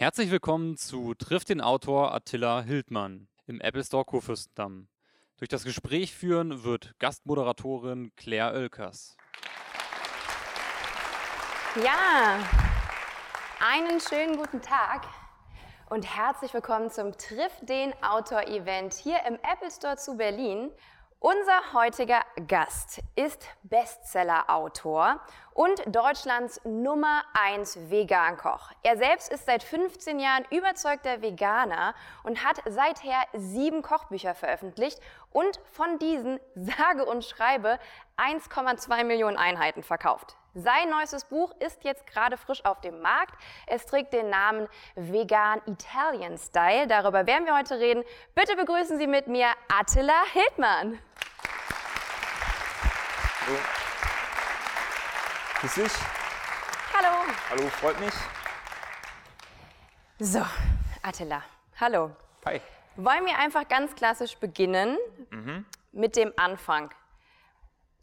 Herzlich willkommen zu Trifft den Autor Attila Hildmann im Apple Store Kurfürstendamm. Durch das Gespräch führen wird Gastmoderatorin Claire Oelkers. Ja, einen schönen guten Tag und herzlich willkommen zum Triff den Autor Event hier im Apple Store zu Berlin. Unser heutiger Gast ist Bestseller-Autor und Deutschlands Nummer 1 Vegankoch. Er selbst ist seit 15 Jahren überzeugter Veganer und hat seither sieben Kochbücher veröffentlicht und von diesen sage und schreibe 1,2 Millionen Einheiten verkauft. Sein neuestes Buch ist jetzt gerade frisch auf dem Markt. Es trägt den Namen Vegan Italian Style. Darüber werden wir heute reden. Bitte begrüßen Sie mit mir Attila Hildmann. Hallo. Grüß dich. Hallo. Hallo, freut mich. So, Attila. Hallo. Hi. Wollen wir einfach ganz klassisch beginnen mit dem Anfang.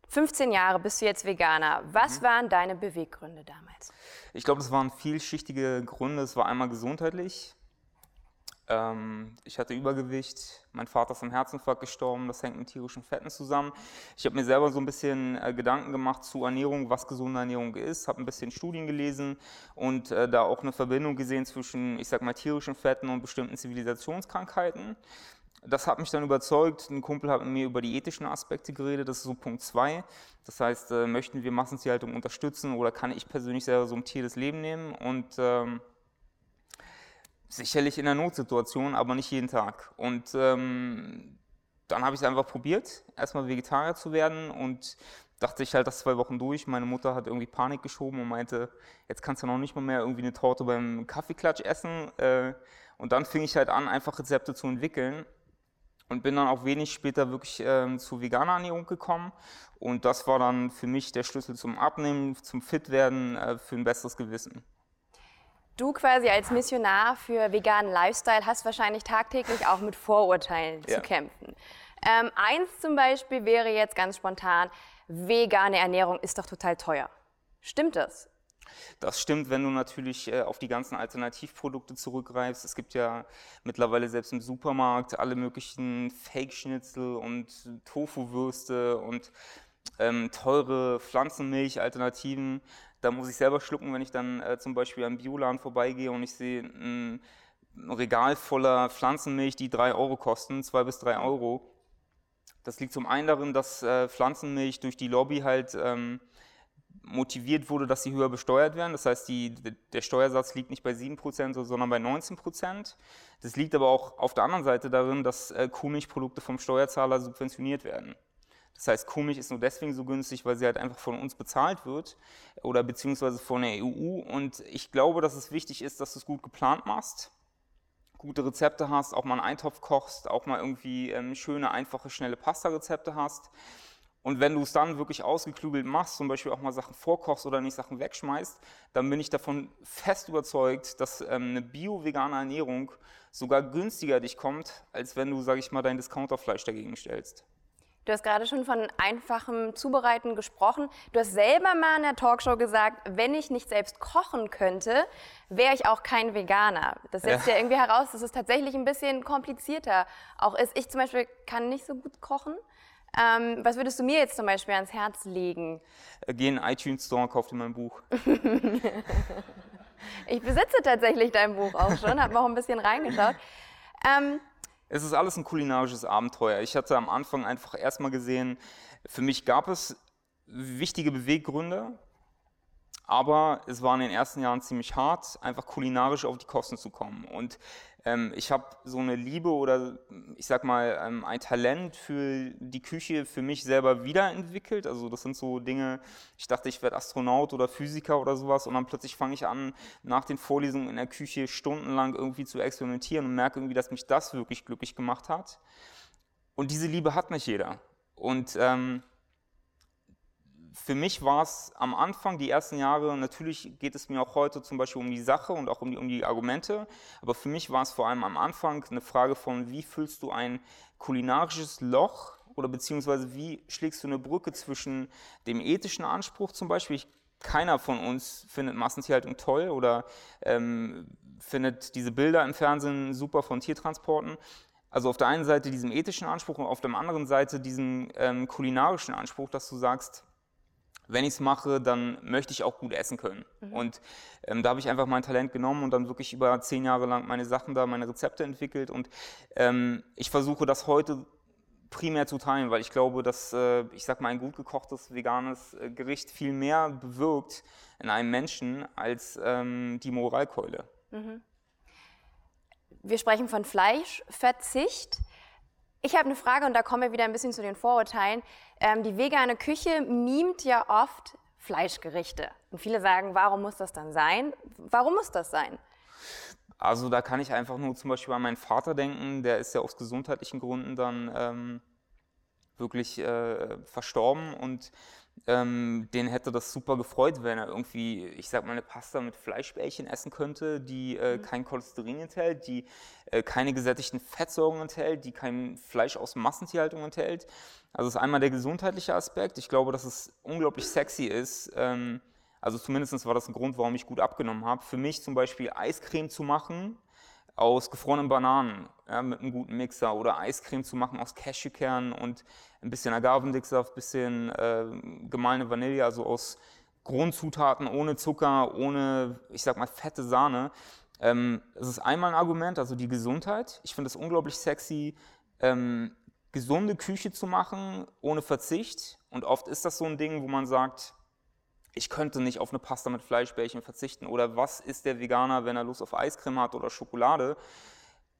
15 Jahre bist du jetzt Veganer. Was waren deine Beweggründe damals? Ich glaube, es waren vielschichtige Gründe. Es war einmal gesundheitlich. Ähm, ich hatte Übergewicht. Mein Vater ist am Herzinfarkt gestorben. Das hängt mit tierischen Fetten zusammen. Ich habe mir selber so ein bisschen äh, Gedanken gemacht zu Ernährung, was gesunde Ernährung ist. Habe ein bisschen Studien gelesen und äh, da auch eine Verbindung gesehen zwischen, ich sag mal, tierischen Fetten und bestimmten Zivilisationskrankheiten. Das hat mich dann überzeugt. Ein Kumpel hat mit mir über die ethischen Aspekte geredet. Das ist so Punkt zwei. Das heißt, äh, möchten wir Massentierhaltung unterstützen oder kann ich persönlich selber so ein Tier das Leben nehmen? Und ähm, sicherlich in einer Notsituation, aber nicht jeden Tag. Und ähm, dann habe ich es einfach probiert, erstmal Vegetarier zu werden und dachte ich halt das zwei Wochen durch. Meine Mutter hat irgendwie Panik geschoben und meinte, jetzt kannst du noch nicht mal mehr irgendwie eine Torte beim Kaffeeklatsch essen. Äh, und dann fing ich halt an, einfach Rezepte zu entwickeln und bin dann auch wenig später wirklich ähm, zu veganer Ernährung gekommen. Und das war dann für mich der Schlüssel zum Abnehmen, zum Fitwerden, äh, für ein besseres Gewissen. Du quasi als Missionar für veganen Lifestyle hast wahrscheinlich tagtäglich auch mit Vorurteilen Ja. zu kämpfen. Ähm, eins zum Beispiel wäre jetzt ganz spontan, vegane Ernährung ist doch total teuer. Stimmt das? Das stimmt, wenn du natürlich äh, auf die ganzen Alternativprodukte zurückgreifst. Es gibt ja mittlerweile selbst im Supermarkt alle möglichen Fake-Schnitzel und Tofu-Würste und ähm, teure Pflanzenmilch-Alternativen. Da muss ich selber schlucken, wenn ich dann äh, zum Beispiel am Bioladen vorbeigehe und ich sehe ein Regal voller Pflanzenmilch, die drei Euro kosten, zwei bis drei Euro. Das liegt zum einen darin, dass äh, Pflanzenmilch durch die Lobby halt ähm, motiviert wurde, dass sie höher besteuert werden. Das heißt, die, der Steuersatz liegt nicht bei 7%, sondern bei 19%. Das liegt aber auch auf der anderen Seite darin, dass äh, Kuhmilchprodukte vom Steuerzahler subventioniert werden. Das heißt, Kuhmilch ist nur deswegen so günstig, weil sie halt einfach von uns bezahlt wird oder beziehungsweise von der EU. Und ich glaube, dass es wichtig ist, dass du es gut geplant machst, gute Rezepte hast, auch mal einen Eintopf kochst, auch mal irgendwie ähm, schöne, einfache, schnelle Pasta-Rezepte hast. Und wenn du es dann wirklich ausgeklügelt machst, zum Beispiel auch mal Sachen vorkochst oder nicht Sachen wegschmeißt, dann bin ich davon fest überzeugt, dass ähm, eine bio-vegane Ernährung sogar günstiger dich kommt, als wenn du, sag ich mal, dein Discounterfleisch dagegen stellst. Du hast gerade schon von einfachem Zubereiten gesprochen. Du hast selber mal in der Talkshow gesagt, wenn ich nicht selbst kochen könnte, wäre ich auch kein Veganer. Das setzt ja. irgendwie heraus, dass es tatsächlich ein bisschen komplizierter auch ist. Ich zum Beispiel kann nicht so gut kochen. Ähm, was würdest du mir jetzt zum Beispiel ans Herz legen? Äh, Geh in den iTunes Store und kauf dir mein Buch. Ich besitze tatsächlich dein Buch auch schon, habe auch ein bisschen reingeschaut. Ähm, Es ist alles ein kulinarisches Abenteuer. Ich hatte am Anfang einfach erstmal gesehen, für mich gab es wichtige Beweggründe, aber es war in den ersten Jahren ziemlich hart, einfach kulinarisch auf die Kosten zu kommen. Und ich habe so eine Liebe oder ich sag mal ähm, ein Talent für die Küche für mich selber wiederentwickelt. Also das sind so Dinge, ich dachte, ich werde Astronaut oder Physiker oder sowas und dann plötzlich fange ich an, nach den Vorlesungen in der Küche stundenlang irgendwie zu experimentieren und merke irgendwie, dass mich das wirklich glücklich gemacht hat. Und diese Liebe hat nicht jeder. Und ähm, für mich war es am Anfang, die ersten Jahre, natürlich geht es mir auch heute zum Beispiel um die Sache und auch um die, um die Argumente, aber für mich war es vor allem am Anfang eine Frage von, wie füllst du ein kulinarisches Loch oder beziehungsweise wie schlägst du eine Brücke zwischen dem ethischen Anspruch zum Beispiel, ich, keiner von uns findet Massentierhaltung toll oder ähm, findet diese Bilder im Fernsehen super von Tiertransporten. Also auf der einen Seite diesen ethischen Anspruch und auf der anderen Seite diesen ähm, kulinarischen Anspruch, dass du sagst, wenn ich es mache, dann möchte ich auch gut essen können. Mhm. Und ähm, da habe ich einfach mein Talent genommen und dann wirklich über zehn Jahre lang meine Sachen da, meine Rezepte entwickelt. Und ähm, ich versuche das heute primär zu teilen, weil ich glaube, dass, äh, ich sag mal, ein gut gekochtes veganes äh, Gericht viel mehr bewirkt in einem Menschen als ähm, die Moralkeule. Mhm. Wir sprechen von Fleischverzicht. Ich habe eine Frage und da kommen wir wieder ein bisschen zu den Vorurteilen. Ähm, die vegane Küche mimt ja oft Fleischgerichte. Und viele sagen, warum muss das dann sein? Warum muss das sein? Also da kann ich einfach nur zum Beispiel an meinen Vater denken, der ist ja aus gesundheitlichen Gründen dann ähm, wirklich äh, verstorben und ähm, den hätte das super gefreut, wenn er irgendwie, ich sag mal, eine Pasta mit Fleischbällchen essen könnte, die äh, mhm. kein Cholesterin enthält, die äh, keine gesättigten Fettsäuren enthält, die kein Fleisch aus Massentierhaltung enthält. Also das ist einmal der gesundheitliche Aspekt. Ich glaube, dass es unglaublich sexy ist. Ähm, also zumindest war das ein Grund, warum ich gut abgenommen habe. Für mich zum Beispiel Eiscreme zu machen aus gefrorenen Bananen ja, mit einem guten Mixer oder Eiscreme zu machen aus Cashewkernen und ein bisschen Agavendicksaft, ein bisschen äh, gemahlene Vanille, also aus Grundzutaten ohne Zucker, ohne, ich sag mal, fette Sahne. Ähm, das ist einmal ein Argument, also die Gesundheit. Ich finde es unglaublich sexy, ähm, gesunde Küche zu machen, ohne Verzicht. Und oft ist das so ein Ding, wo man sagt, ich könnte nicht auf eine Pasta mit Fleischbällchen verzichten. Oder was ist der Veganer, wenn er Lust auf Eiscreme hat oder Schokolade?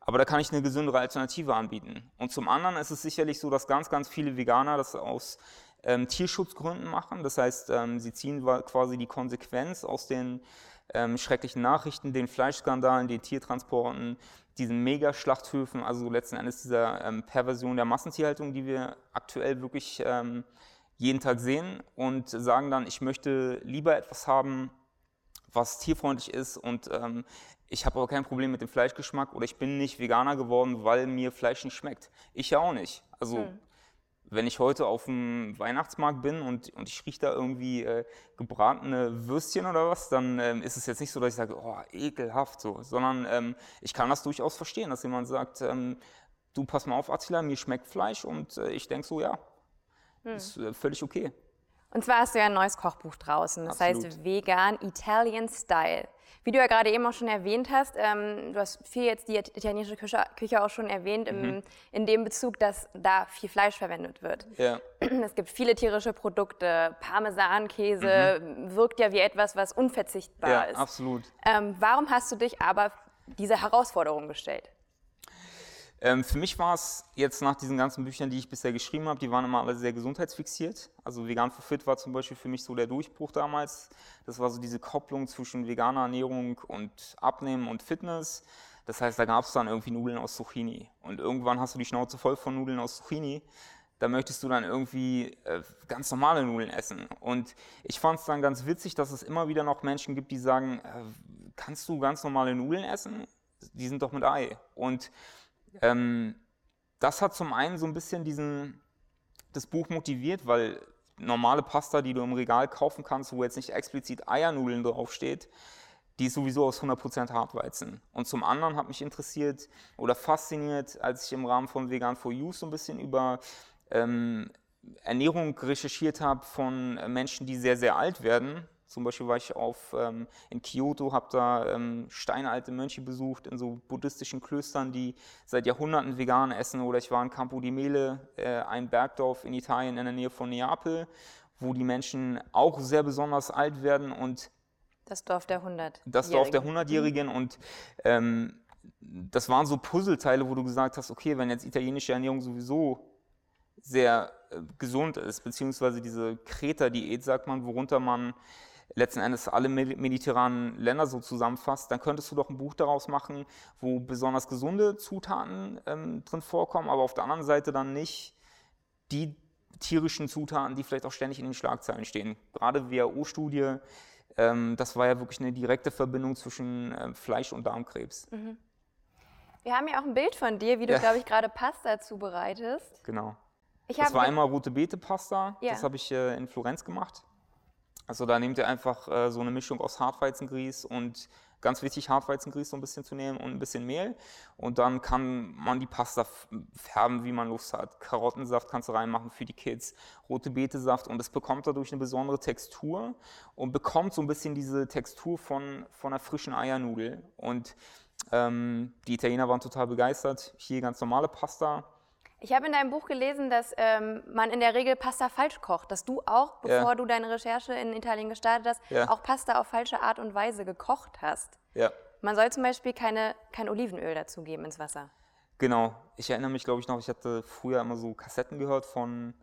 Aber da kann ich eine gesündere Alternative anbieten. Und zum anderen ist es sicherlich so, dass ganz, ganz viele Veganer das aus ähm, Tierschutzgründen machen. Das heißt, ähm, sie ziehen quasi die Konsequenz aus den ähm, schrecklichen Nachrichten, den Fleischskandalen, den Tiertransporten, diesen Megaschlachthöfen, also letzten Endes dieser ähm, Perversion der Massentierhaltung, die wir aktuell wirklich ähm, jeden Tag sehen und sagen dann, ich möchte lieber etwas haben, was tierfreundlich ist und ähm, ich habe aber kein Problem mit dem Fleischgeschmack oder ich bin nicht Veganer geworden, weil mir Fleisch nicht schmeckt. Ich ja auch nicht. Also hm wenn ich heute auf dem Weihnachtsmarkt bin und, und ich rieche da irgendwie äh, gebratene Würstchen oder was, dann ähm, ist es jetzt nicht so, dass ich sage, oh, ekelhaft so, sondern ähm, ich kann das durchaus verstehen, dass jemand sagt, ähm, du pass mal auf, Attila, mir schmeckt Fleisch und äh, ich denke so, ja, hm. ist äh, völlig okay. Und zwar hast du ja ein neues Kochbuch draußen, das Absolut. heißt Vegan Italian Style. Wie du ja gerade eben auch schon erwähnt hast, ähm, du hast viel jetzt die italienische Küche, Küche auch schon erwähnt, mhm. im, in dem Bezug, dass da viel Fleisch verwendet wird. Ja. Es gibt viele tierische Produkte, Parmesankäse mhm. wirkt ja wie etwas, was unverzichtbar ja, ist. Absolut. Ähm, warum hast du dich aber dieser Herausforderung gestellt? Ähm, für mich war es jetzt nach diesen ganzen Büchern, die ich bisher geschrieben habe, die waren immer alle sehr gesundheitsfixiert. Also Vegan for Fit war zum Beispiel für mich so der Durchbruch damals. Das war so diese Kopplung zwischen veganer Ernährung und Abnehmen und Fitness. Das heißt, da gab es dann irgendwie Nudeln aus Zucchini. Und irgendwann hast du die Schnauze voll von Nudeln aus Zucchini. Da möchtest du dann irgendwie äh, ganz normale Nudeln essen. Und ich fand es dann ganz witzig, dass es immer wieder noch Menschen gibt, die sagen, äh, kannst du ganz normale Nudeln essen? Die sind doch mit Ei. Und ähm, das hat zum einen so ein bisschen diesen, das Buch motiviert, weil normale Pasta, die du im Regal kaufen kannst, wo jetzt nicht explizit Eiernudeln draufsteht, die ist sowieso aus 100% Hartweizen. Und zum anderen hat mich interessiert oder fasziniert, als ich im Rahmen von Vegan for You so ein bisschen über ähm, Ernährung recherchiert habe von Menschen, die sehr, sehr alt werden zum Beispiel war ich auf, ähm, in Kyoto, habe da ähm, steinalte Mönche besucht in so buddhistischen Klöstern, die seit Jahrhunderten vegan essen. Oder ich war in Campo di Mele, äh, ein Bergdorf in Italien in der Nähe von Neapel, wo die Menschen auch sehr besonders alt werden und das Dorf der 100. Das Dorf der 100-Jährigen und ähm, das waren so Puzzleteile, wo du gesagt hast, okay, wenn jetzt italienische Ernährung sowieso sehr äh, gesund ist, beziehungsweise diese Kreta-Diät, sagt man, worunter man letzten Endes alle mediterranen Länder so zusammenfasst, dann könntest du doch ein Buch daraus machen, wo besonders gesunde Zutaten ähm, drin vorkommen, aber auf der anderen Seite dann nicht die tierischen Zutaten, die vielleicht auch ständig in den Schlagzeilen stehen. Gerade WHO-Studie, ähm, das war ja wirklich eine direkte Verbindung zwischen äh, Fleisch und Darmkrebs. Mhm. Wir haben ja auch ein Bild von dir, wie du, ja. glaube ich, gerade Pasta zubereitest. Genau. Ich das war einmal rote Beete Pasta, ja. das habe ich äh, in Florenz gemacht. Also da nehmt ihr einfach äh, so eine Mischung aus Hartweizengrieß und ganz wichtig, Hartweizengrieß so ein bisschen zu nehmen und ein bisschen Mehl. Und dann kann man die Pasta färben, wie man Lust hat. Karottensaft kannst du reinmachen für die Kids, rote Betesaft und es bekommt dadurch eine besondere Textur und bekommt so ein bisschen diese Textur von, von einer frischen Eiernudel. Und ähm, die Italiener waren total begeistert. Hier ganz normale Pasta ich habe in deinem Buch gelesen, dass ähm, man in der Regel Pasta falsch kocht, dass du auch, bevor ja. du deine Recherche in Italien gestartet hast, ja. auch Pasta auf falsche Art und Weise gekocht hast. Ja. Man soll zum Beispiel keine, kein Olivenöl dazugeben ins Wasser. Genau. Ich erinnere mich, glaube ich, noch, ich hatte früher immer so Kassetten gehört von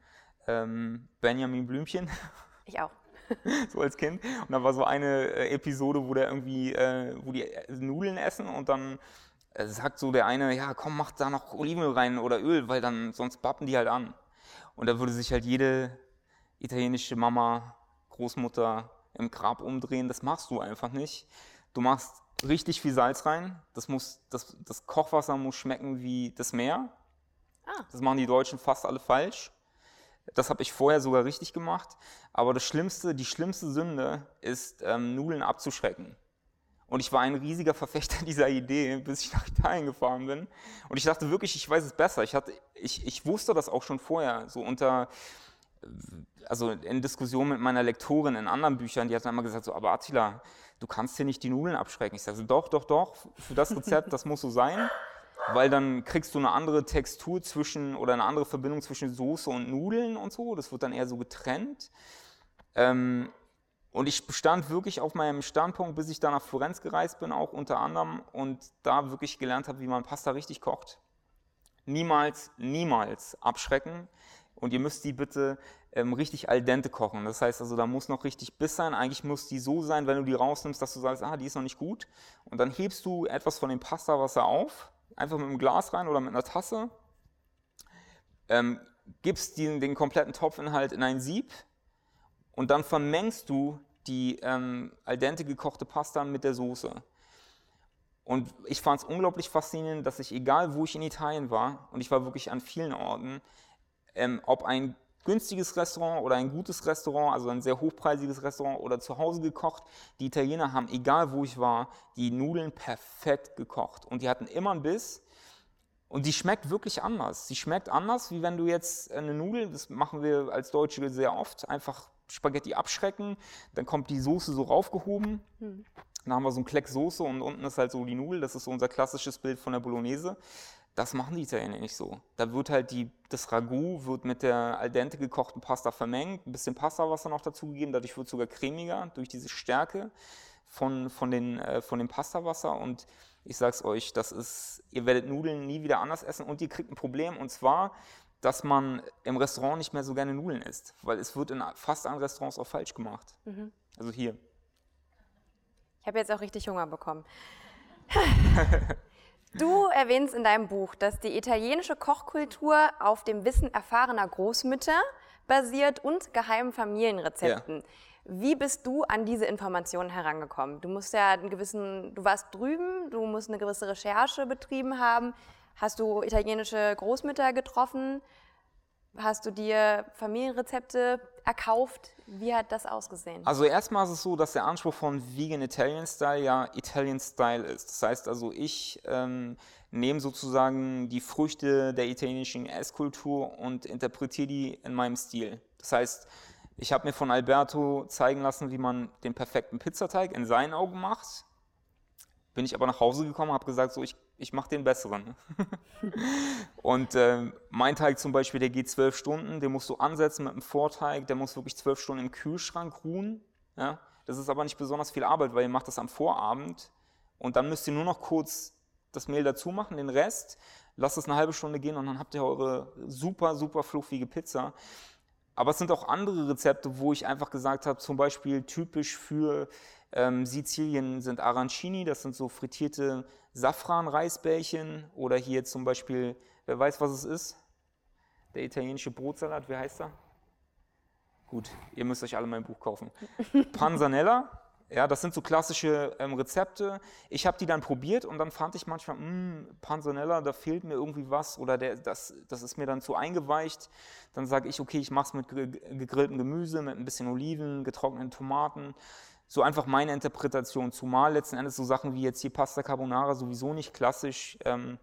ähm, Benjamin Blümchen. Ich auch. so als Kind. Und da war so eine äh, Episode, wo der irgendwie, äh, wo die äh, Nudeln essen und dann sagt so der eine, ja komm, mach da noch Olivenöl rein oder Öl, weil dann sonst bappen die halt an. Und da würde sich halt jede italienische Mama, Großmutter im Grab umdrehen. Das machst du einfach nicht. Du machst richtig viel Salz rein. Das, muss, das, das Kochwasser muss schmecken wie das Meer. Ah. Das machen die Deutschen fast alle falsch. Das habe ich vorher sogar richtig gemacht. Aber das Schlimmste, die schlimmste Sünde ist, ähm, Nudeln abzuschrecken. Und ich war ein riesiger Verfechter dieser Idee, bis ich nach Italien gefahren bin. Und ich dachte wirklich, ich weiß es besser. Ich, hatte, ich, ich wusste das auch schon vorher, so unter, also in Diskussion mit meiner Lektorin in anderen Büchern, die hat dann immer gesagt, so, aber Attila, du kannst hier nicht die Nudeln abschrecken. Ich sage, doch, doch, doch, für das Rezept, das muss so sein, weil dann kriegst du eine andere Textur zwischen oder eine andere Verbindung zwischen Soße und Nudeln und so. Das wird dann eher so getrennt. Ähm, und ich stand wirklich auf meinem Standpunkt, bis ich da nach Florenz gereist bin, auch unter anderem, und da wirklich gelernt habe, wie man Pasta richtig kocht. Niemals, niemals abschrecken. Und ihr müsst die bitte ähm, richtig al dente kochen. Das heißt also, da muss noch richtig Biss sein. Eigentlich muss die so sein, wenn du die rausnimmst, dass du sagst, ah, die ist noch nicht gut. Und dann hebst du etwas von dem Pastawasser auf, einfach mit einem Glas rein oder mit einer Tasse, ähm, gibst den, den kompletten Topfinhalt in ein Sieb, und dann vermengst du die ähm, al dente gekochte Pasta mit der Soße. Und ich fand es unglaublich faszinierend, dass ich, egal wo ich in Italien war, und ich war wirklich an vielen Orten, ähm, ob ein günstiges Restaurant oder ein gutes Restaurant, also ein sehr hochpreisiges Restaurant oder zu Hause gekocht, die Italiener haben, egal wo ich war, die Nudeln perfekt gekocht. Und die hatten immer einen Biss. Und die schmeckt wirklich anders. Sie schmeckt anders, wie wenn du jetzt eine Nudel, das machen wir als Deutsche sehr oft, einfach Spaghetti abschrecken, dann kommt die Soße so raufgehoben. Hm. Dann haben wir so einen Kleck Soße und unten ist halt so die Nudel. Das ist so unser klassisches Bild von der Bolognese. Das machen die Italiener nicht so. Da wird halt die, das Ragout wird mit der al dente gekochten Pasta vermengt, ein bisschen Pastawasser noch dazugegeben, dadurch wird es sogar cremiger durch diese Stärke von, von, den, äh, von dem Pastawasser und ich sag's euch, das ist, ihr werdet Nudeln nie wieder anders essen und ihr kriegt ein Problem und zwar, dass man im Restaurant nicht mehr so gerne Nudeln isst, weil es wird in fast allen Restaurants auch falsch gemacht. Mhm. Also hier. Ich habe jetzt auch richtig Hunger bekommen. Du erwähnst in deinem Buch, dass die italienische Kochkultur auf dem Wissen erfahrener Großmütter basiert und geheimen Familienrezepten. Ja. Wie bist du an diese Informationen herangekommen? Du musst ja einen gewissen, du warst drüben, du musst eine gewisse Recherche betrieben haben. Hast du italienische Großmütter getroffen? Hast du dir Familienrezepte erkauft? Wie hat das ausgesehen? Also erstmal ist es so, dass der Anspruch von Vegan Italian Style ja Italian Style ist. Das heißt also, ich ähm, nehme sozusagen die Früchte der italienischen Esskultur und interpretiere die in meinem Stil. Das heißt, ich habe mir von Alberto zeigen lassen, wie man den perfekten Pizzateig in seinen Augen macht. Bin ich aber nach Hause gekommen, habe gesagt, so ich ich mache den besseren. und äh, mein Teig zum Beispiel, der geht zwölf Stunden, den musst du ansetzen mit einem Vorteig, der muss wirklich zwölf Stunden im Kühlschrank ruhen. Ja? Das ist aber nicht besonders viel Arbeit, weil ihr macht das am Vorabend und dann müsst ihr nur noch kurz das Mehl dazu machen, den Rest, lasst es eine halbe Stunde gehen und dann habt ihr eure super, super fluffige Pizza. Aber es sind auch andere Rezepte, wo ich einfach gesagt habe, zum Beispiel typisch für ähm, Sizilien sind Arancini, das sind so frittierte Safran-Reisbällchen oder hier zum Beispiel, wer weiß, was es ist? Der italienische Brotsalat, wie heißt er? Gut, ihr müsst euch alle mein Buch kaufen. Panzanella, ja, das sind so klassische ähm, Rezepte. Ich habe die dann probiert und dann fand ich manchmal, mh, hm, Panzanella, da fehlt mir irgendwie was oder der, das, das ist mir dann zu eingeweicht. Dann sage ich, okay, ich mache es mit gegrilltem Gemüse, mit ein bisschen Oliven, getrockneten Tomaten so einfach meine Interpretation, zumal letzten Endes so Sachen wie jetzt hier Pasta Carbonara sowieso nicht klassisch ähm,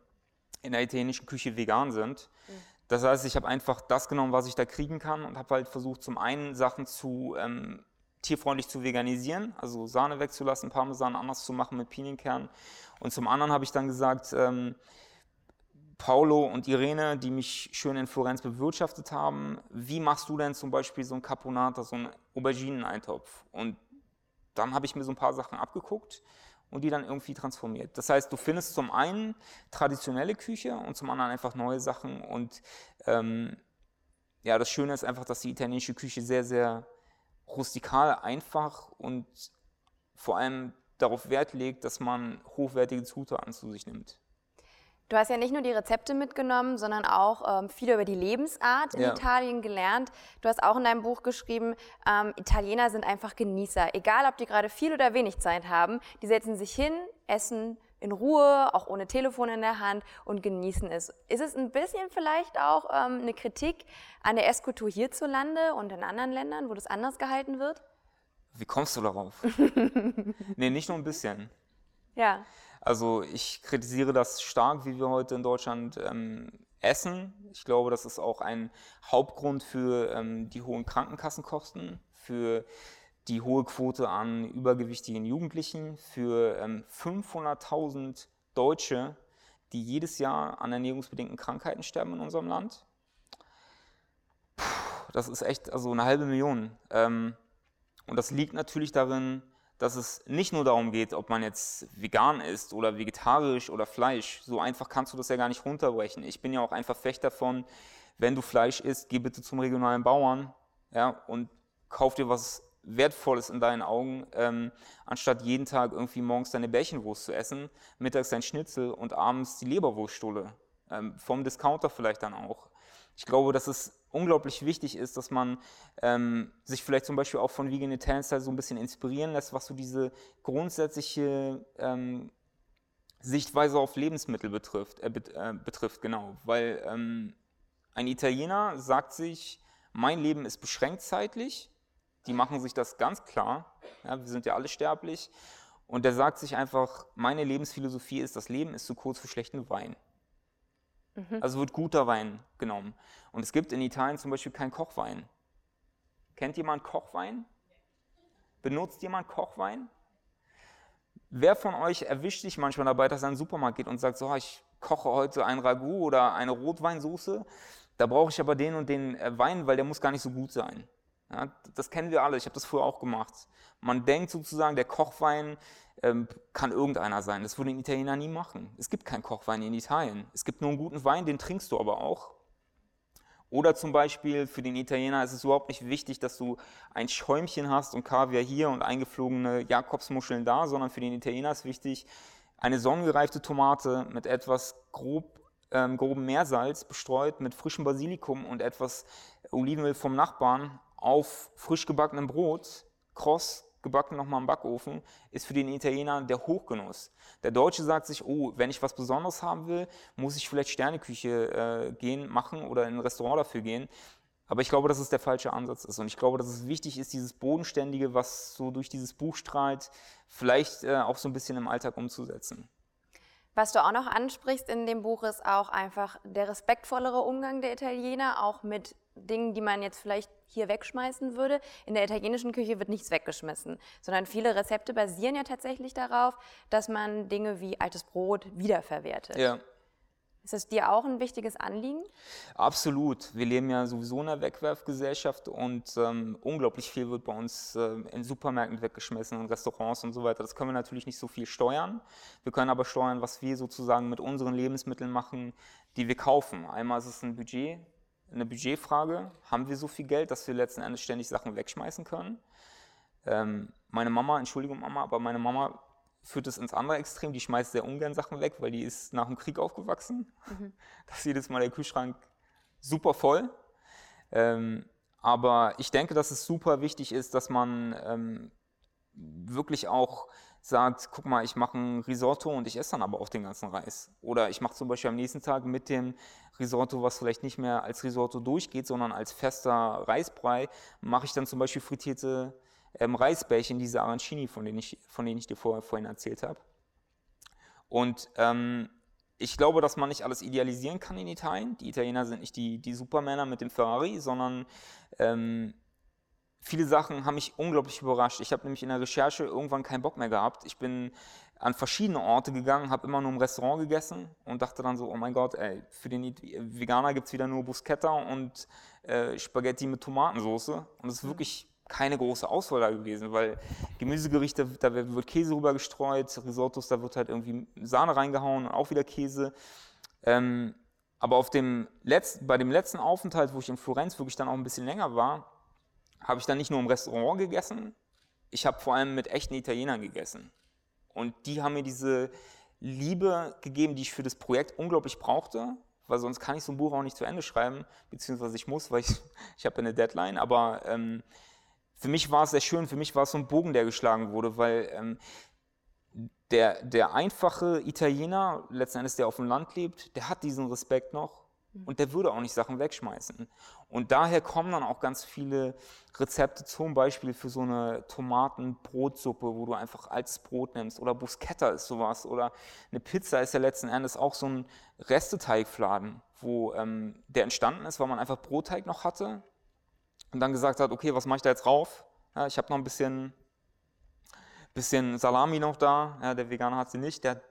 in der italienischen Küche vegan sind. Mhm. Das heißt, ich habe einfach das genommen, was ich da kriegen kann und habe halt versucht, zum einen Sachen zu ähm, tierfreundlich zu veganisieren, also Sahne wegzulassen, Parmesan anders zu machen mit Pinienkern. Und zum anderen habe ich dann gesagt, ähm, Paolo und Irene, die mich schön in Florenz bewirtschaftet haben, wie machst du denn zum Beispiel so ein Caponata, so einen Aubergineneintopf? Und dann habe ich mir so ein paar Sachen abgeguckt und die dann irgendwie transformiert. Das heißt, du findest zum einen traditionelle Küche und zum anderen einfach neue Sachen. Und ähm, ja, das Schöne ist einfach, dass die italienische Küche sehr, sehr rustikal, einfach und vor allem darauf Wert legt, dass man hochwertige Zutaten zu sich nimmt. Du hast ja nicht nur die Rezepte mitgenommen, sondern auch ähm, viel über die Lebensart in ja. Italien gelernt. Du hast auch in deinem Buch geschrieben, ähm, Italiener sind einfach Genießer. Egal, ob die gerade viel oder wenig Zeit haben, die setzen sich hin, essen in Ruhe, auch ohne Telefon in der Hand und genießen es. Ist es ein bisschen vielleicht auch ähm, eine Kritik an der Esskultur hierzulande und in anderen Ländern, wo das anders gehalten wird? Wie kommst du darauf? nee, nicht nur ein bisschen. Ja. Also ich kritisiere das stark, wie wir heute in Deutschland ähm, essen. Ich glaube, das ist auch ein Hauptgrund für ähm, die hohen Krankenkassenkosten, für die hohe Quote an übergewichtigen Jugendlichen, für ähm, 500.000 Deutsche, die jedes Jahr an ernährungsbedingten Krankheiten sterben in unserem Land. Puh, das ist echt also eine halbe Million. Ähm, und das liegt natürlich darin, dass es nicht nur darum geht, ob man jetzt vegan ist oder vegetarisch oder Fleisch. So einfach kannst du das ja gar nicht runterbrechen. Ich bin ja auch ein Verfechter von, wenn du Fleisch isst, geh bitte zum regionalen Bauern ja, und kauf dir was Wertvolles in deinen Augen, ähm, anstatt jeden Tag irgendwie morgens deine Bärchenwurst zu essen, mittags dein Schnitzel und abends die Leberwurststulle. Ähm, vom Discounter vielleicht dann auch. Ich glaube, dass es unglaublich wichtig ist, dass man ähm, sich vielleicht zum Beispiel auch von Vegan Italian Style so ein bisschen inspirieren lässt, was so diese grundsätzliche ähm, Sichtweise auf Lebensmittel betrifft, äh, äh, betrifft genau. Weil ähm, ein Italiener sagt sich, mein Leben ist beschränkt zeitlich, die machen sich das ganz klar, ja, wir sind ja alle sterblich, und der sagt sich einfach, meine Lebensphilosophie ist, das Leben ist zu kurz für schlechten Wein. Mhm. Also wird guter Wein genommen. Und es gibt in Italien zum Beispiel keinen Kochwein. Kennt jemand Kochwein? Benutzt jemand Kochwein? Wer von euch erwischt sich manchmal dabei, dass er in den Supermarkt geht und sagt, so, ich koche heute ein Ragout oder eine Rotweinsoße, da brauche ich aber den und den äh, Wein, weil der muss gar nicht so gut sein. Ja, das kennen wir alle, ich habe das früher auch gemacht. Man denkt sozusagen, der Kochwein ähm, kann irgendeiner sein. Das würde ein Italiener nie machen. Es gibt keinen Kochwein in Italien. Es gibt nur einen guten Wein, den trinkst du aber auch. Oder zum Beispiel für den Italiener ist es überhaupt nicht wichtig, dass du ein Schäumchen hast und Kaviar hier und eingeflogene Jakobsmuscheln da, sondern für den Italiener ist wichtig, eine sonnengereifte Tomate mit etwas grob, ähm, grobem Meersalz bestreut mit frischem Basilikum und etwas Olivenöl vom Nachbarn auf frisch gebackenem Brot, kross gebacken nochmal im Backofen, ist für den Italiener der Hochgenuss. Der Deutsche sagt sich, oh, wenn ich was Besonderes haben will, muss ich vielleicht Sterneküche äh, gehen, machen oder in ein Restaurant dafür gehen. Aber ich glaube, dass es der falsche Ansatz ist. Und ich glaube, dass es wichtig ist, dieses Bodenständige, was so durch dieses Buch strahlt, vielleicht äh, auch so ein bisschen im Alltag umzusetzen. Was du auch noch ansprichst in dem Buch ist auch einfach der respektvollere Umgang der Italiener, auch mit Dingen, die man jetzt vielleicht hier wegschmeißen würde. In der italienischen Küche wird nichts weggeschmissen, sondern viele Rezepte basieren ja tatsächlich darauf, dass man Dinge wie altes Brot wiederverwertet. Ja. Ist das dir auch ein wichtiges Anliegen? Absolut. Wir leben ja sowieso in einer Wegwerfgesellschaft und ähm, unglaublich viel wird bei uns äh, in Supermärkten weggeschmissen, in Restaurants und so weiter. Das können wir natürlich nicht so viel steuern. Wir können aber steuern, was wir sozusagen mit unseren Lebensmitteln machen, die wir kaufen. Einmal ist es ein Budget, eine Budgetfrage. Haben wir so viel Geld, dass wir letzten Endes ständig Sachen wegschmeißen können? Ähm, meine Mama, Entschuldigung Mama, aber meine Mama führt es ins andere Extrem. Die schmeißt sehr ungern Sachen weg, weil die ist nach dem Krieg aufgewachsen. Mhm. Da ist jedes Mal der Kühlschrank super voll. Ähm, aber ich denke, dass es super wichtig ist, dass man ähm, wirklich auch sagt, guck mal, ich mache ein Risotto und ich esse dann aber auch den ganzen Reis. Oder ich mache zum Beispiel am nächsten Tag mit dem Risotto, was vielleicht nicht mehr als Risotto durchgeht, sondern als fester Reisbrei, mache ich dann zum Beispiel frittierte ähm, Reisbällchen, diese Arancini, von denen ich, von denen ich dir vorher, vorhin erzählt habe. Und ähm, ich glaube, dass man nicht alles idealisieren kann in Italien. Die Italiener sind nicht die, die Supermänner mit dem Ferrari, sondern ähm, viele Sachen haben mich unglaublich überrascht. Ich habe nämlich in der Recherche irgendwann keinen Bock mehr gehabt. Ich bin an verschiedene Orte gegangen, habe immer nur im Restaurant gegessen und dachte dann so, oh mein Gott, ey, für den Veganer gibt es wieder nur Bruschetta und äh, Spaghetti mit Tomatensauce. Und es ist mhm. wirklich keine große Auswahl da gewesen, weil Gemüsegerichte, da wird Käse rüber gestreut, Risottos, da wird halt irgendwie Sahne reingehauen und auch wieder Käse. Ähm, aber auf dem letzten, bei dem letzten Aufenthalt, wo ich in Florenz wirklich dann auch ein bisschen länger war, habe ich dann nicht nur im Restaurant gegessen, ich habe vor allem mit echten Italienern gegessen. Und die haben mir diese Liebe gegeben, die ich für das Projekt unglaublich brauchte, weil sonst kann ich so ein Buch auch nicht zu Ende schreiben, beziehungsweise ich muss, weil ich, ich habe eine Deadline, aber ähm, für mich war es sehr schön, für mich war es so ein Bogen, der geschlagen wurde, weil ähm, der, der einfache Italiener, letzten Endes, der auf dem Land lebt, der hat diesen Respekt noch mhm. und der würde auch nicht Sachen wegschmeißen. Und daher kommen dann auch ganz viele Rezepte, zum Beispiel für so eine Tomatenbrotsuppe, wo du einfach altes Brot nimmst. Oder Bruschetta ist sowas. Oder eine Pizza ist ja letzten Endes auch so ein Resteteigfladen, wo ähm, der entstanden ist, weil man einfach Brotteig noch hatte und dann gesagt hat, okay, was mache ich da jetzt drauf? Ja, ich habe noch ein bisschen, bisschen Salami noch da. Ja, der Veganer hat sie nicht. Der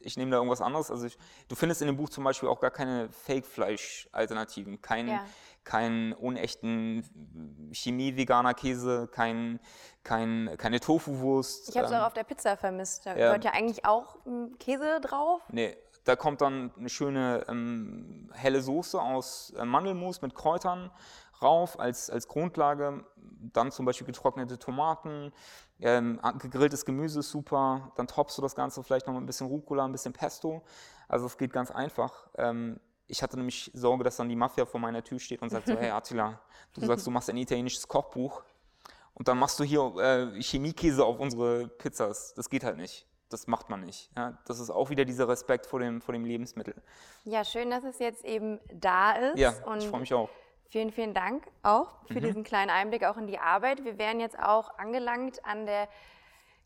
ich nehme da irgendwas anderes. Also ich, du findest in dem Buch zum Beispiel auch gar keine Fake-Fleisch-Alternativen. Kein, ja. keinen unechten Chemie-veganer Käse, kein, kein, keine Tofu-Wurst. Ich habe es ähm, auch auf der Pizza vermisst. Da ja. gehört ja eigentlich auch hm, Käse drauf. Nee, da kommt dann eine schöne ähm, helle Soße aus äh, Mandelmus mit Kräutern rauf als, als Grundlage. Dann zum Beispiel getrocknete Tomaten, ähm, gegrilltes Gemüse super. Dann toppst du das Ganze vielleicht noch mit ein bisschen Rucola, ein bisschen Pesto. Also es geht ganz einfach. Ähm, ich hatte nämlich Sorge, dass dann die Mafia vor meiner Tür steht und sagt so, hey Attila, du sagst, du machst ein italienisches Kochbuch und dann machst du hier äh, Chemiekäse auf unsere Pizzas. Das geht halt nicht. Das macht man nicht. Ja, das ist auch wieder dieser Respekt vor dem, vor dem Lebensmittel. Ja, schön, dass es jetzt eben da ist. Ja, ich freue mich auch. Vielen, vielen Dank auch für mhm. diesen kleinen Einblick auch in die Arbeit. Wir wären jetzt auch angelangt an der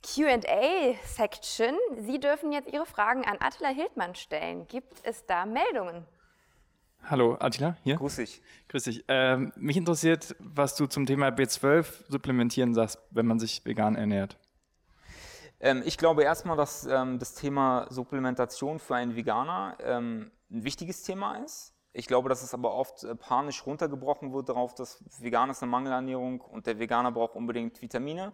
QA-Section. Sie dürfen jetzt Ihre Fragen an Attila Hildmann stellen. Gibt es da Meldungen? Hallo, Attila, hier. Grüß dich. Grüß dich. Ähm, mich interessiert, was du zum Thema B12 supplementieren sagst, wenn man sich vegan ernährt. Ähm, ich glaube erstmal, dass ähm, das Thema Supplementation für einen Veganer ähm, ein wichtiges Thema ist. Ich glaube, dass es aber oft äh, panisch runtergebrochen wird darauf, dass vegan ist eine Mangelernährung und der Veganer braucht unbedingt Vitamine.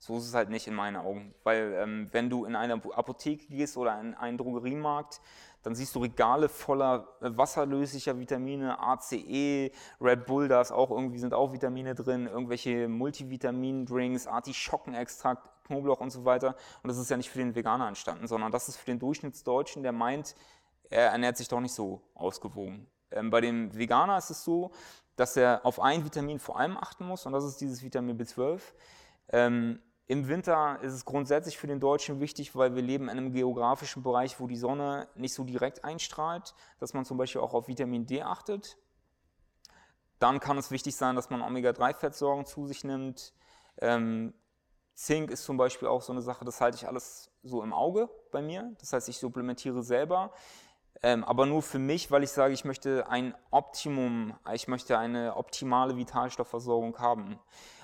So ist es halt nicht in meinen Augen. Weil ähm, wenn du in eine Apotheke gehst oder in einen Drogeriemarkt, dann siehst du Regale voller äh, wasserlöslicher Vitamine, ACE, Red Bull, da ist auch irgendwie sind auch Vitamine drin, irgendwelche Multivitamin-Drinks, Artischockenextrakt, Knoblauch und so weiter. Und das ist ja nicht für den Veganer entstanden, sondern das ist für den Durchschnittsdeutschen, der meint, er ernährt sich doch nicht so ausgewogen. Ähm, bei dem Veganer ist es so, dass er auf ein Vitamin vor allem achten muss und das ist dieses Vitamin B12. Ähm, Im Winter ist es grundsätzlich für den Deutschen wichtig, weil wir leben in einem geografischen Bereich, wo die Sonne nicht so direkt einstrahlt, dass man zum Beispiel auch auf Vitamin D achtet. Dann kann es wichtig sein, dass man Omega-3-Fettsäuren zu sich nimmt. Ähm, Zink ist zum Beispiel auch so eine Sache, das halte ich alles so im Auge bei mir. Das heißt, ich supplementiere selber. Ähm, aber nur für mich, weil ich sage, ich möchte ein Optimum, ich möchte eine optimale Vitalstoffversorgung haben.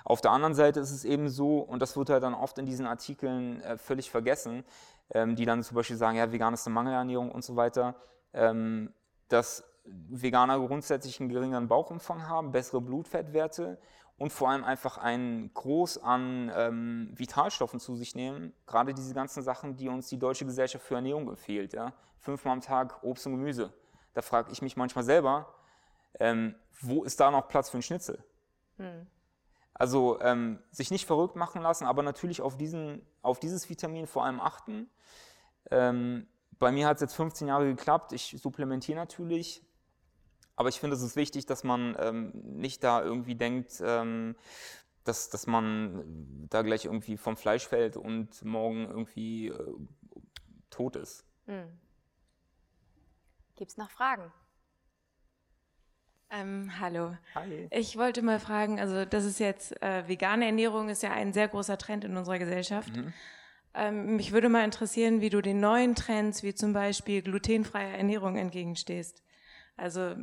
Auf der anderen Seite ist es eben so, und das wird halt dann oft in diesen Artikeln äh, völlig vergessen, ähm, die dann zum Beispiel sagen, ja, vegan ist eine Mangelernährung und so weiter, ähm, dass Veganer grundsätzlich einen geringeren Bauchumfang haben, bessere Blutfettwerte und vor allem einfach einen Groß an ähm, Vitalstoffen zu sich nehmen. Gerade diese ganzen Sachen, die uns die Deutsche Gesellschaft für Ernährung empfiehlt. Ja? Fünfmal am Tag Obst und Gemüse. Da frage ich mich manchmal selber, ähm, wo ist da noch Platz für einen Schnitzel? Hm. Also ähm, sich nicht verrückt machen lassen, aber natürlich auf, diesen, auf dieses Vitamin vor allem achten. Ähm, bei mir hat es jetzt 15 Jahre geklappt. Ich supplementiere natürlich. Aber ich finde, es ist wichtig, dass man ähm, nicht da irgendwie denkt, ähm, dass, dass man da gleich irgendwie vom Fleisch fällt und morgen irgendwie äh, tot ist. Hm. Gibt es noch Fragen? Ähm, hallo. Hi. Ich wollte mal fragen, also das ist jetzt, äh, vegane Ernährung ist ja ein sehr großer Trend in unserer Gesellschaft. Mhm. Ähm, mich würde mal interessieren, wie du den neuen Trends, wie zum Beispiel glutenfreie Ernährung, entgegenstehst. Also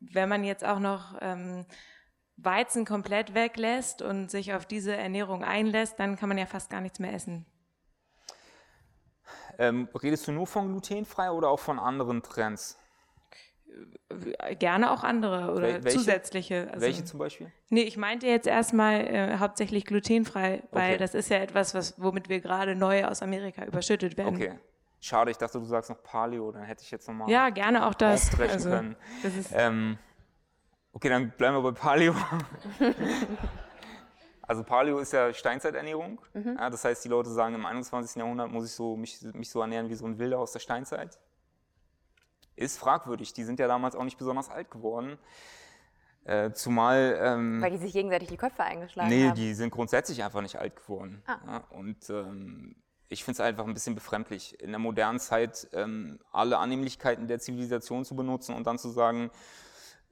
wenn man jetzt auch noch ähm, Weizen komplett weglässt und sich auf diese Ernährung einlässt, dann kann man ja fast gar nichts mehr essen. Ähm, redest du nur von glutenfrei oder auch von anderen Trends? Gerne auch andere oder Wel- welche? zusätzliche. Also, Welche zum Beispiel? Nee, ich meinte jetzt erstmal äh, hauptsächlich glutenfrei, weil Okay. das ist ja etwas, was, womit wir gerade neu aus Amerika überschüttet werden. Okay. Schade, ich dachte, du sagst noch Paleo, dann hätte ich jetzt nochmal Ja, gerne auch das. ausbrechen Also, können. das Ähm, okay, dann bleiben wir bei Paleo. also Paleo ist ja Steinzeiternährung. Ja, das heißt, die Leute sagen, im 21. Jahrhundert muss ich so, mich, mich so ernähren wie so ein Wilder aus der Steinzeit. Ist fragwürdig. Die sind ja damals auch nicht besonders alt geworden. Äh, zumal... Ähm, Weil die sich gegenseitig die Köpfe eingeschlagen Nee, haben. die sind grundsätzlich einfach nicht alt geworden. Ah. Ja, und ähm, ich finde es einfach ein bisschen befremdlich, in der modernen Zeit ähm, alle Annehmlichkeiten der Zivilisation zu benutzen und dann zu sagen,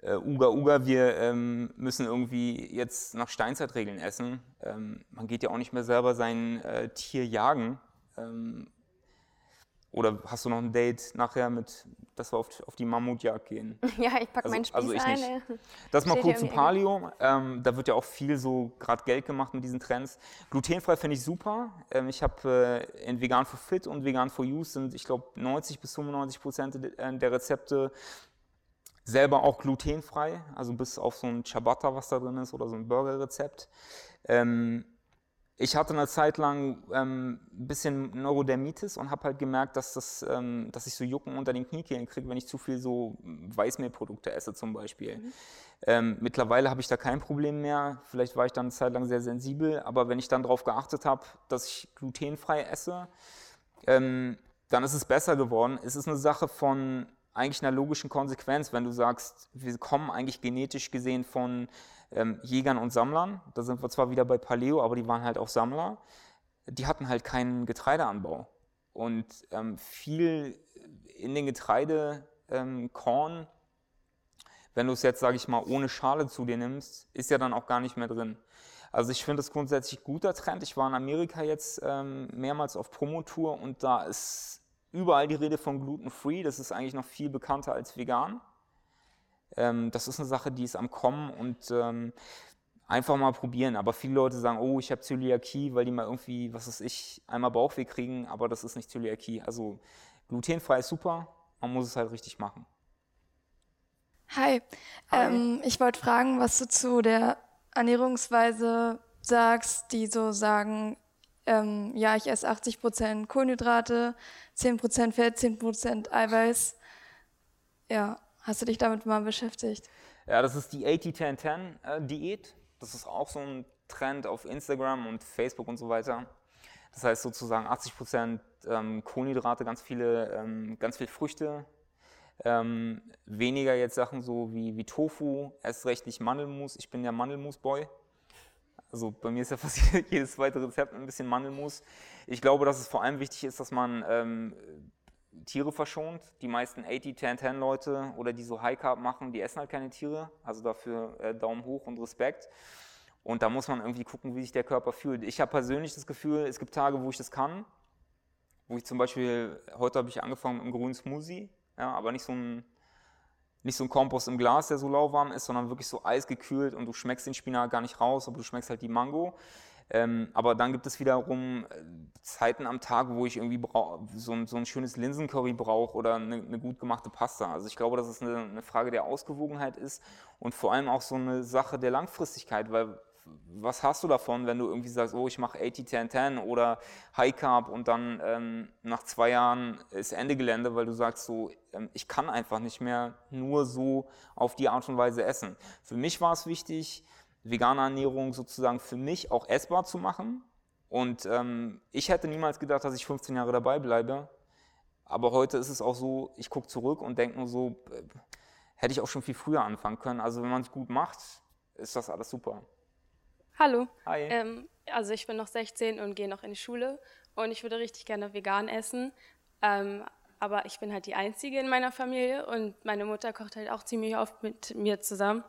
äh, Uga Uga, wir ähm, müssen irgendwie jetzt nach Steinzeitregeln essen. Ähm, man geht ja auch nicht mehr selber sein äh, Tier jagen. Oder hast du noch ein Date nachher mit, dass wir auf, auf die Mammutjagd gehen? Ja, ich packe Also- meinen Spieß also ich ein. nicht. äh. Das mal kurz zu Paleo. Ähm, da wird ja auch viel so gerade Geld gemacht mit diesen Trends. Glutenfrei finde ich super. Ähm, ich habe äh, in Vegan for Fit und Vegan for You sind, ich glaube, 90 bis 95 Prozent äh, der Rezepte selber auch glutenfrei. Also bis auf so ein Ciabatta, was da drin ist, oder so ein Burgerrezept. Ähm, ich hatte eine Zeit lang ähm, ein bisschen Neurodermitis und habe halt gemerkt, dass, das, ähm, dass ich so Jucken unter den Kniekehlen kriege, wenn ich zu viel so Weißmehlprodukte esse zum Beispiel. Ähm, mittlerweile habe ich da kein Problem mehr. Vielleicht war ich dann eine Zeit lang sehr sensibel, aber wenn ich dann darauf geachtet habe, dass ich glutenfrei esse, ähm, dann ist es besser geworden. Es ist eine Sache von eigentlich einer logischen Konsequenz, wenn du sagst, wir kommen eigentlich genetisch gesehen von ähm, Jägern und Sammlern. Da sind wir zwar wieder bei Paleo, aber die waren halt auch Sammler. Die hatten halt keinen Getreideanbau. Und ähm, viel in den Getreide, ähm, wenn du es jetzt, sage ich mal, ohne Schale zu dir nimmst, ist ja dann auch gar nicht mehr drin. Also ich finde es grundsätzlich guter Trend. Ich war in Amerika jetzt ähm, mehrmals auf Promotour und da ist überall die Rede von gluten-free. Das ist eigentlich noch viel bekannter als vegan. Ähm, das ist eine Sache, die ist am Kommen und ähm, einfach mal probieren. Aber viele Leute sagen, oh, ich habe Zöliakie, weil die mal irgendwie, was weiß ich, einmal Bauchweh kriegen, aber das ist nicht Zöliakie. Also glutenfrei ist super, man muss es halt richtig machen. Hi, Hi. Ähm, ich wollte fragen, was du zu der Ernährungsweise sagst, die so sagen, ähm, ja, ich esse 80% Kohlenhydrate, 10% Fett, 10% Eiweiß. Ja, hast du dich damit mal beschäftigt? Ja, das ist die 80-10-10-Diät. Das ist auch so ein Trend auf Instagram und Facebook und so weiter. Das heißt sozusagen 80% ähm, Kohlenhydrate, ganz viele, ähm, ganz viel Früchte, ähm, weniger jetzt Sachen so wie, wie Tofu, erst recht nicht Mandelmus. Ich bin ja Mandelmus-Boy. Also bei mir ist ja fast jedes zweite Rezept ein bisschen Mandelmus. Ich glaube, dass es vor allem wichtig ist, dass man ähm, Tiere verschont. Die meisten 80-10-10-Leute oder die so High Carb machen, die essen halt keine Tiere. Also dafür äh, Daumen hoch und Respekt. Und da muss man irgendwie gucken, wie sich der Körper fühlt. Ich habe persönlich das Gefühl, es gibt Tage, wo ich das kann. Wo ich zum Beispiel, heute habe ich angefangen mit einem grünen Smoothie, ja, aber nicht so ein, nicht so ein Kompost im Glas, der so lauwarm ist, sondern wirklich so eisgekühlt und du schmeckst den Spinat gar nicht raus, aber du schmeckst halt die Mango. Ähm, aber dann gibt es wiederum äh, Zeiten am Tag, wo ich irgendwie so, ein, so ein schönes Linsencurry brauche oder eine, eine gut gemachte Pasta. Also ich glaube, dass es eine, eine Frage der Ausgewogenheit ist und vor allem auch so eine Sache der Langfristigkeit, weil was hast du davon, wenn du irgendwie sagst, oh, ich mache 80-10-10 oder High Carb und dann ähm, nach zwei Jahren ist Ende Gelände, weil du sagst so, ähm, ich kann einfach nicht mehr nur so auf die Art und Weise essen. Für mich war es wichtig, vegane Ernährung sozusagen für mich auch essbar zu machen. Und ähm, ich hätte niemals gedacht, dass ich 15 Jahre dabei bleibe. Aber heute ist es auch so, ich gucke zurück und denke nur so, äh, hätte ich auch schon viel früher anfangen können. Also wenn man es gut macht, ist das alles super. Hallo. Hi. Ähm, also ich bin noch 16 und gehe noch in die Schule und ich würde richtig gerne vegan essen. Ähm, aber ich bin halt die Einzige in meiner Familie und meine Mutter kocht halt auch ziemlich oft mit mir zusammen.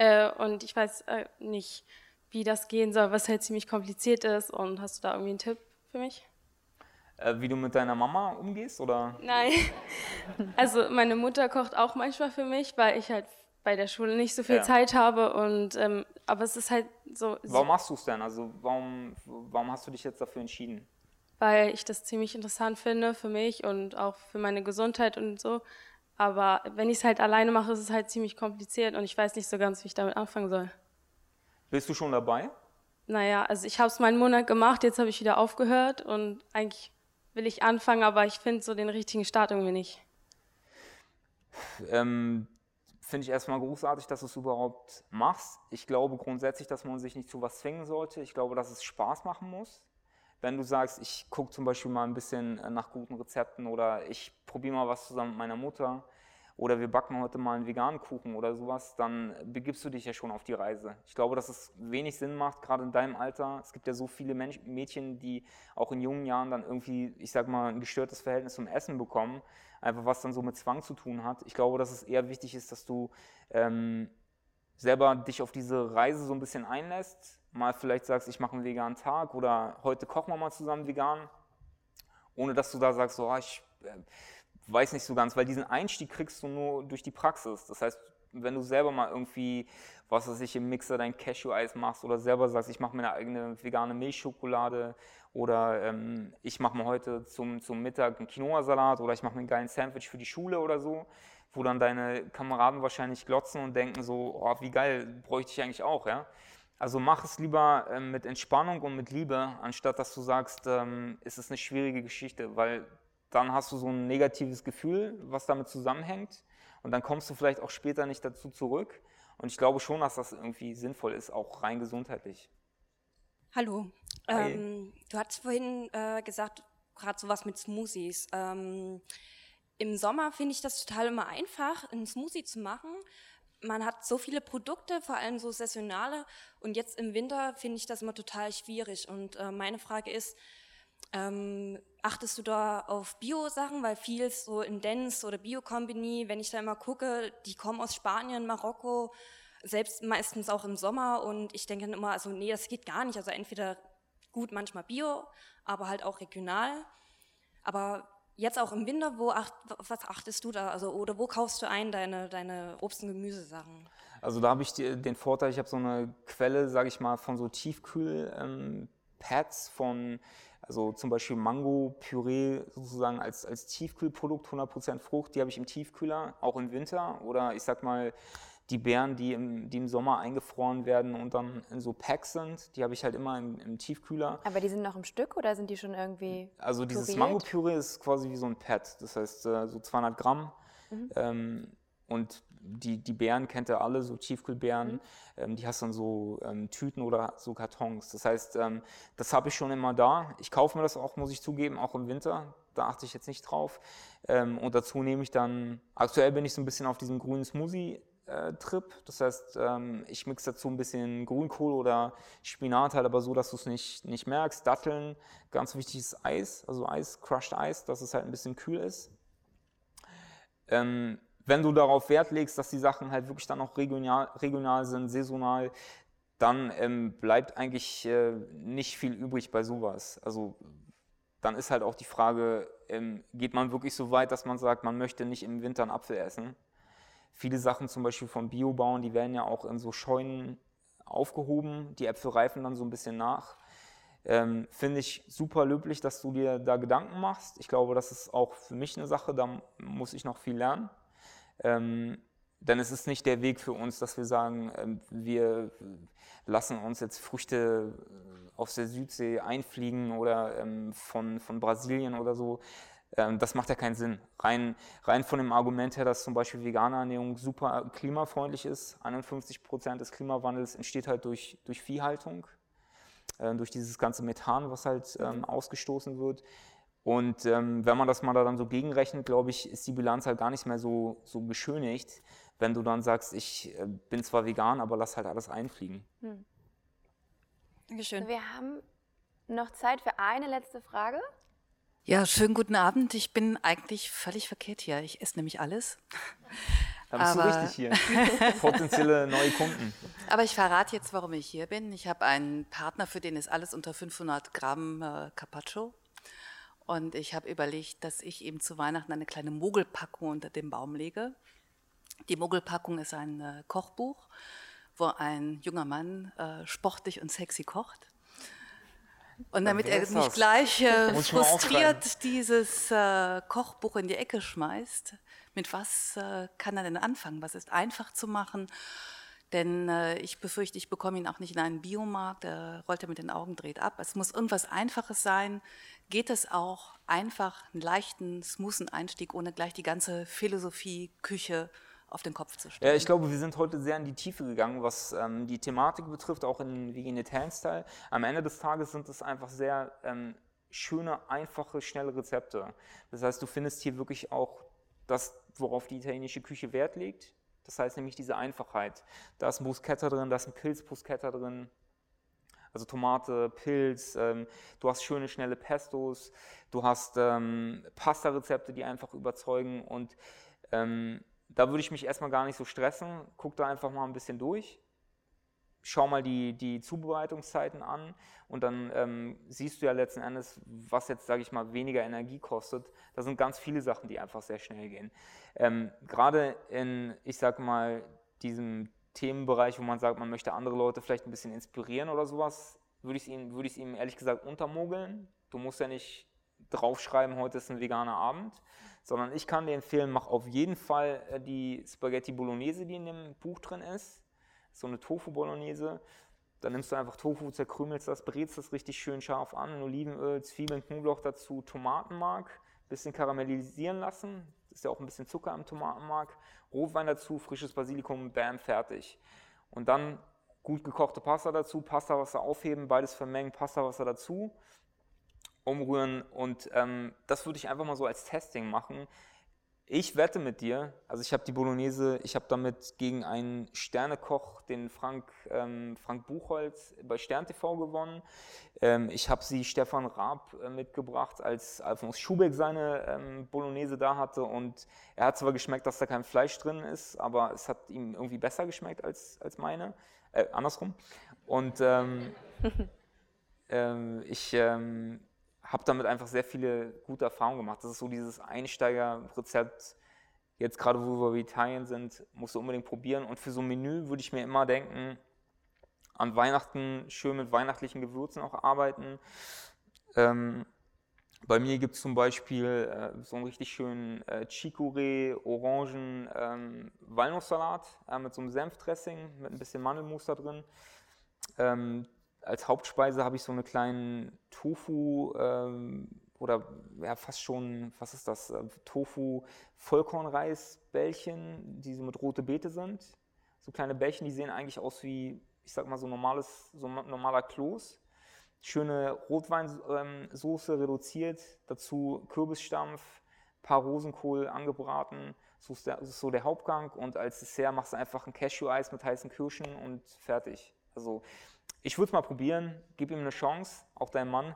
Äh, und ich weiß äh, nicht, wie das gehen soll, was halt ziemlich kompliziert ist. Und hast du da irgendwie einen Tipp für mich? Äh, wie du mit deiner Mama umgehst, oder? Nein. Also meine Mutter kocht auch manchmal für mich, weil ich halt bei der Schule nicht so viel Ja. Zeit habe. Und ähm, aber es ist halt so, Warum machst du es denn? Also warum, warum hast du dich jetzt dafür entschieden? weil ich das ziemlich interessant finde für mich und auch für meine Gesundheit und so. Aber wenn ich es halt alleine mache, ist es halt ziemlich kompliziert und ich weiß nicht so ganz, wie ich damit anfangen soll. Bist du schon dabei? Naja, also ich habe es mal einen Monat gemacht, jetzt habe ich wieder aufgehört und eigentlich will ich anfangen, aber ich finde so den richtigen Start irgendwie nicht. Ähm, Finde ich erstmal großartig, dass du es überhaupt machst. Ich glaube grundsätzlich, dass man sich nicht zu was zwingen sollte. Ich glaube, dass es Spaß machen muss. Wenn du sagst, ich gucke zum Beispiel mal ein bisschen äh, nach guten Rezepten oder ich probiere mal was zusammen mit meiner Mutter oder wir backen heute mal einen veganen Kuchen oder sowas, dann begibst du dich ja schon auf die Reise. Ich glaube, dass es wenig Sinn macht, gerade in deinem Alter. Es gibt ja so viele Mensch Mädchen, die auch in jungen Jahren dann irgendwie, ich sag mal, ein gestörtes Verhältnis zum Essen bekommen, einfach was dann so mit Zwang zu tun hat. Ich glaube, dass es eher wichtig ist, dass du ähm, selber dich auf diese Reise so ein bisschen einlässt, mal vielleicht sagst, ich mache einen veganen Tag oder heute kochen wir mal zusammen vegan, ohne dass du da sagst, so, ah, ich äh, weiß nicht so ganz, weil diesen Einstieg kriegst du nur durch die Praxis. Das heißt, wenn du selber mal irgendwie, was weiß ich, im Mixer dein Cashew-Eis machst oder selber sagst, ich mache mir eine eigene vegane Milchschokolade oder ähm, ich mache mir heute zum, zum Mittag einen Quinoa-Salat oder ich mache mir einen geilen Sandwich für die Schule oder so, wo dann deine Kameraden wahrscheinlich glotzen und denken so, oh, wie geil, bräuchte ich eigentlich auch, ja. Also mach es lieber ähm, mit Entspannung und mit Liebe, anstatt dass du sagst, ähm, es ist eine schwierige Geschichte, weil dann hast du so ein negatives Gefühl, was damit zusammenhängt und dann kommst du vielleicht auch später nicht dazu zurück. Und ich glaube schon, dass das irgendwie sinnvoll ist, auch rein gesundheitlich. Hallo. Ähm, du hattest vorhin äh, gesagt, gerade sowas mit Smoothies. Ähm, Im Sommer finde ich das total immer einfach, einen Smoothie zu machen. Man hat so viele Produkte, vor allem so saisonale. Und jetzt im Winter finde ich das immer total schwierig. Und äh, meine Frage ist, ähm, achtest du da auf Bio-Sachen? Weil viel so in Dens oder Bio-Company, wenn ich da immer gucke, die kommen aus Spanien, Marokko, selbst meistens auch im Sommer. Und ich denke dann immer, also nee, das geht gar nicht. Also entweder gut, manchmal Bio, aber halt auch regional. Aber jetzt auch im Winter, wo acht, was achtest du da? Also, oder wo kaufst du ein deine, deine Obst- und Gemüsesachen? Also da habe ich die, den Vorteil, ich habe so eine Quelle, sage ich mal, von so Tiefkühl-Pads von, also zum Beispiel Mango-Püree sozusagen als, als Tiefkühlprodukt, 100% Frucht, die habe ich im Tiefkühler, auch im Winter. Oder ich sag mal, die Beeren, die im, die im Sommer eingefroren werden und dann in so Packs sind, die habe ich halt immer im, im Tiefkühler. Aber die sind noch im Stück oder sind die schon irgendwie Also dieses püriert? Mango-Püree ist quasi wie so ein Pad, das heißt äh, so 200 Gramm. Mhm. Ähm, und die, die Beeren kennt ihr alle, so Tiefkühlbeeren, Mhm. ähm, die hast dann so ähm, Tüten oder so Kartons. Das heißt, ähm, das habe ich schon immer da. Ich kaufe mir das auch, muss ich zugeben, auch im Winter. Da achte ich jetzt nicht drauf. Ähm, und dazu nehme ich dann, aktuell bin ich so ein bisschen auf diesem grünen Smoothie. Äh, Trip. Das heißt, ähm, ich mixe dazu ein bisschen Grünkohl oder Spinat, halt aber so, dass du es nicht, nicht merkst. Datteln, ganz wichtig ist Eis, also Eis, Crushed Eis, dass es halt ein bisschen kühl ist. Ähm, wenn du darauf Wert legst, dass die Sachen halt wirklich dann auch regional, regional sind, saisonal, dann ähm, bleibt eigentlich äh, nicht viel übrig bei sowas. Also dann ist halt auch die Frage, geht man wirklich so weit, dass man sagt, man möchte nicht im Winter einen Apfel essen? Viele Sachen zum Beispiel von Biobauern, die werden ja auch in so Scheunen aufgehoben. Die Äpfel reifen dann so ein bisschen nach. Ähm, Finde ich super löblich, dass du dir da Gedanken machst. Ich glaube, das ist auch für mich eine Sache, da muss ich noch viel lernen. Ähm, denn es ist nicht der Weg für uns, dass wir sagen, ähm, wir lassen uns jetzt Früchte äh, aus der Südsee einfliegen oder ähm, von, von Brasilien oder so. Ähm, das macht ja keinen Sinn. Rein, rein von dem Argument her, dass zum Beispiel vegane Ernährung super klimafreundlich ist. 51 Prozent des Klimawandels entsteht halt durch, durch Viehhaltung, äh, durch dieses ganze Methan, was halt ähm, ausgestoßen wird. Und ähm, wenn man das mal da dann so gegenrechnet, glaube ich, ist die Bilanz halt gar nicht mehr so, so beschönigt, wenn du dann sagst, ich äh, bin zwar vegan, aber lass halt alles einfliegen. Dankeschön. Wir haben noch Zeit für eine letzte Frage. Ja, schönen guten Abend. Ich bin eigentlich völlig verkehrt hier. Ich esse nämlich alles. Da bist Aber- du richtig hier. Potenzielle neue Kunden. Aber ich verrate jetzt, warum ich hier bin. Ich habe einen Partner, für den ist alles unter 500 Gramm äh, Carpaccio. Und ich habe überlegt, dass ich ihm zu Weihnachten eine kleine Mogelpackung unter den Baum lege. Die Mogelpackung ist ein äh, Kochbuch, wo ein junger Mann äh, sportlich und sexy kocht. Und damit er nicht das? gleich äh, frustriert dieses äh, Kochbuch in die Ecke schmeißt, mit was äh, kann er denn anfangen? Was ist einfach zu machen? Denn äh, ich befürchte, ich bekomme ihn auch nicht in einen Biomarkt, da rollt er mit den Augen, dreht ab. Es muss irgendwas Einfaches sein. Geht es auch einfach, einen leichten, smoothen Einstieg, ohne gleich die ganze Philosophie, Küche auf den Kopf zu stellen? Ja, ich glaube, wir sind heute sehr in die Tiefe gegangen, was ähm, die Thematik betrifft, auch in Vegetarian-Style. Am Ende des Tages sind es einfach sehr ähm, schöne, einfache, schnelle Rezepte. Das heißt, du findest hier wirklich auch das, worauf die italienische Küche Wert legt. Das heißt nämlich diese Einfachheit. Da ist ein Bruschetta drin, da ist ein Pilz-Bruschetta drin. Also Tomate, Pilz, ähm, du hast schöne, schnelle Pestos, du hast ähm, Pasta-Rezepte, die einfach überzeugen und ähm, da würde ich mich erstmal gar nicht so stressen. Guck da einfach mal ein bisschen durch. Schau mal die, die Zubereitungszeiten an und dann ähm, siehst du ja letzten Endes, was jetzt, sage ich mal, weniger Energie kostet. Da sind ganz viele Sachen, die einfach sehr schnell gehen. Ähm, Gerade in, ich sag mal, diesem Themenbereich, wo man sagt, man möchte andere Leute vielleicht ein bisschen inspirieren oder sowas, würde ich es ihm, würde ich es ihm ehrlich gesagt untermogeln. Du musst ja nicht draufschreiben, heute ist ein veganer Abend, sondern ich kann dir empfehlen, mach auf jeden Fall äh, die Spaghetti Bolognese, die in dem Buch drin ist, so eine Tofu Bolognese. Dann nimmst du einfach Tofu, zerkrümelst das, brätst das richtig schön scharf an, Olivenöl, Zwiebeln, Knoblauch dazu, Tomatenmark, bisschen karamellisieren lassen. Ist ja auch ein bisschen Zucker im Tomatenmark. Rotwein dazu, frisches Basilikum, bam, fertig. Und dann gut gekochte Pasta dazu, Pastawasser aufheben, beides vermengen, Pastawasser dazu, umrühren und ähm, das würde ich einfach mal so als Testing machen. Ich wette mit dir, also ich habe die Bolognese, ich habe damit gegen einen Sternekoch, den Frank, ähm, Frank Buchholz bei Stern TV gewonnen. Ähm, ich habe sie Stefan Raab äh, mitgebracht, als Alfons Schubeck seine ähm, Bolognese da hatte und er hat zwar geschmeckt, dass da kein Fleisch drin ist, aber es hat ihm irgendwie besser geschmeckt als, als meine, äh, andersrum. Und ähm, ähm, ich ähm, habe damit einfach sehr viele gute Erfahrungen gemacht. Das ist so dieses Einsteigerrezept. Jetzt gerade, wo wir bei Italien sind, musst du unbedingt probieren. Und für so ein Menü würde ich mir immer denken, an Weihnachten schön mit weihnachtlichen Gewürzen auch arbeiten. Ähm, bei mir gibt es zum Beispiel äh, so einen richtig schönen äh, Chicorée, Orangen, ähm, Walnusssalat äh, mit so einem Senfdressing, mit ein bisschen Mandelmus da drin. Ähm, als Hauptspeise habe ich so eine kleinen Tofu ähm, oder ja fast schon, was ist das? Äh, Tofu Vollkornreisbällchen, die so mit rote Beete sind. So kleine Bällchen, die sehen eigentlich aus wie, ich sag mal, so normales, so normaler Kloß. Schöne Rotweinsoße reduziert, dazu Kürbisstampf, paar Rosenkohl angebraten. So ist, der, das ist so der Hauptgang und als Dessert machst du einfach ein Cashew-Eis mit heißen Kirschen und fertig. Also ich würde es mal probieren, gib ihm eine Chance, auch dein Mann.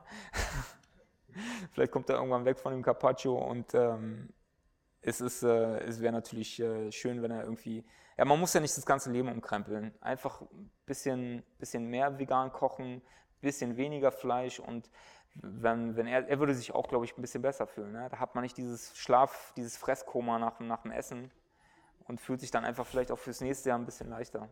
Vielleicht kommt er irgendwann weg von dem Carpaccio und ähm, es, äh, es wäre natürlich äh, schön, wenn er irgendwie. Ja, man muss ja nicht das ganze Leben umkrempeln. Einfach ein bisschen, bisschen mehr vegan kochen, bisschen weniger Fleisch und wenn, wenn er, er würde sich auch, glaube ich, ein bisschen besser fühlen. Ne? Da hat man nicht dieses Schlaf, dieses Fresskoma nach, nach dem Essen und fühlt sich dann einfach vielleicht auch fürs nächste Jahr ein bisschen leichter.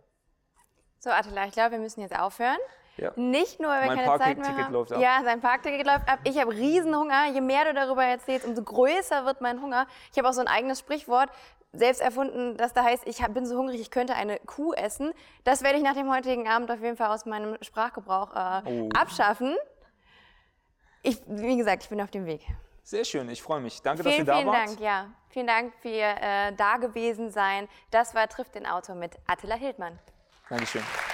So, Attila, ich glaube, wir müssen jetzt aufhören. Ja. Nicht nur, weil wir Mein keine Zeit mehr Parkticket haben. läuft ab. Ja, sein Parkticket läuft ab. Ich habe Riesenhunger. Je mehr du darüber erzählst, umso größer wird mein Hunger. Ich habe auch so ein eigenes Sprichwort selbst erfunden, das da heißt, ich bin so hungrig, ich könnte eine Kuh essen. Das werde ich nach dem heutigen Abend auf jeden Fall aus meinem Sprachgebrauch äh, Oh. abschaffen. Ich, wie gesagt, ich bin auf dem Weg. Sehr schön, ich freue mich. Danke, dass ihr Vielen, da vielen wart. Dank, ja. Vielen Dank für Ihr äh, Dagewesen sein. Das war Trifft den Autor mit Attila Hildmann. Dankeschön.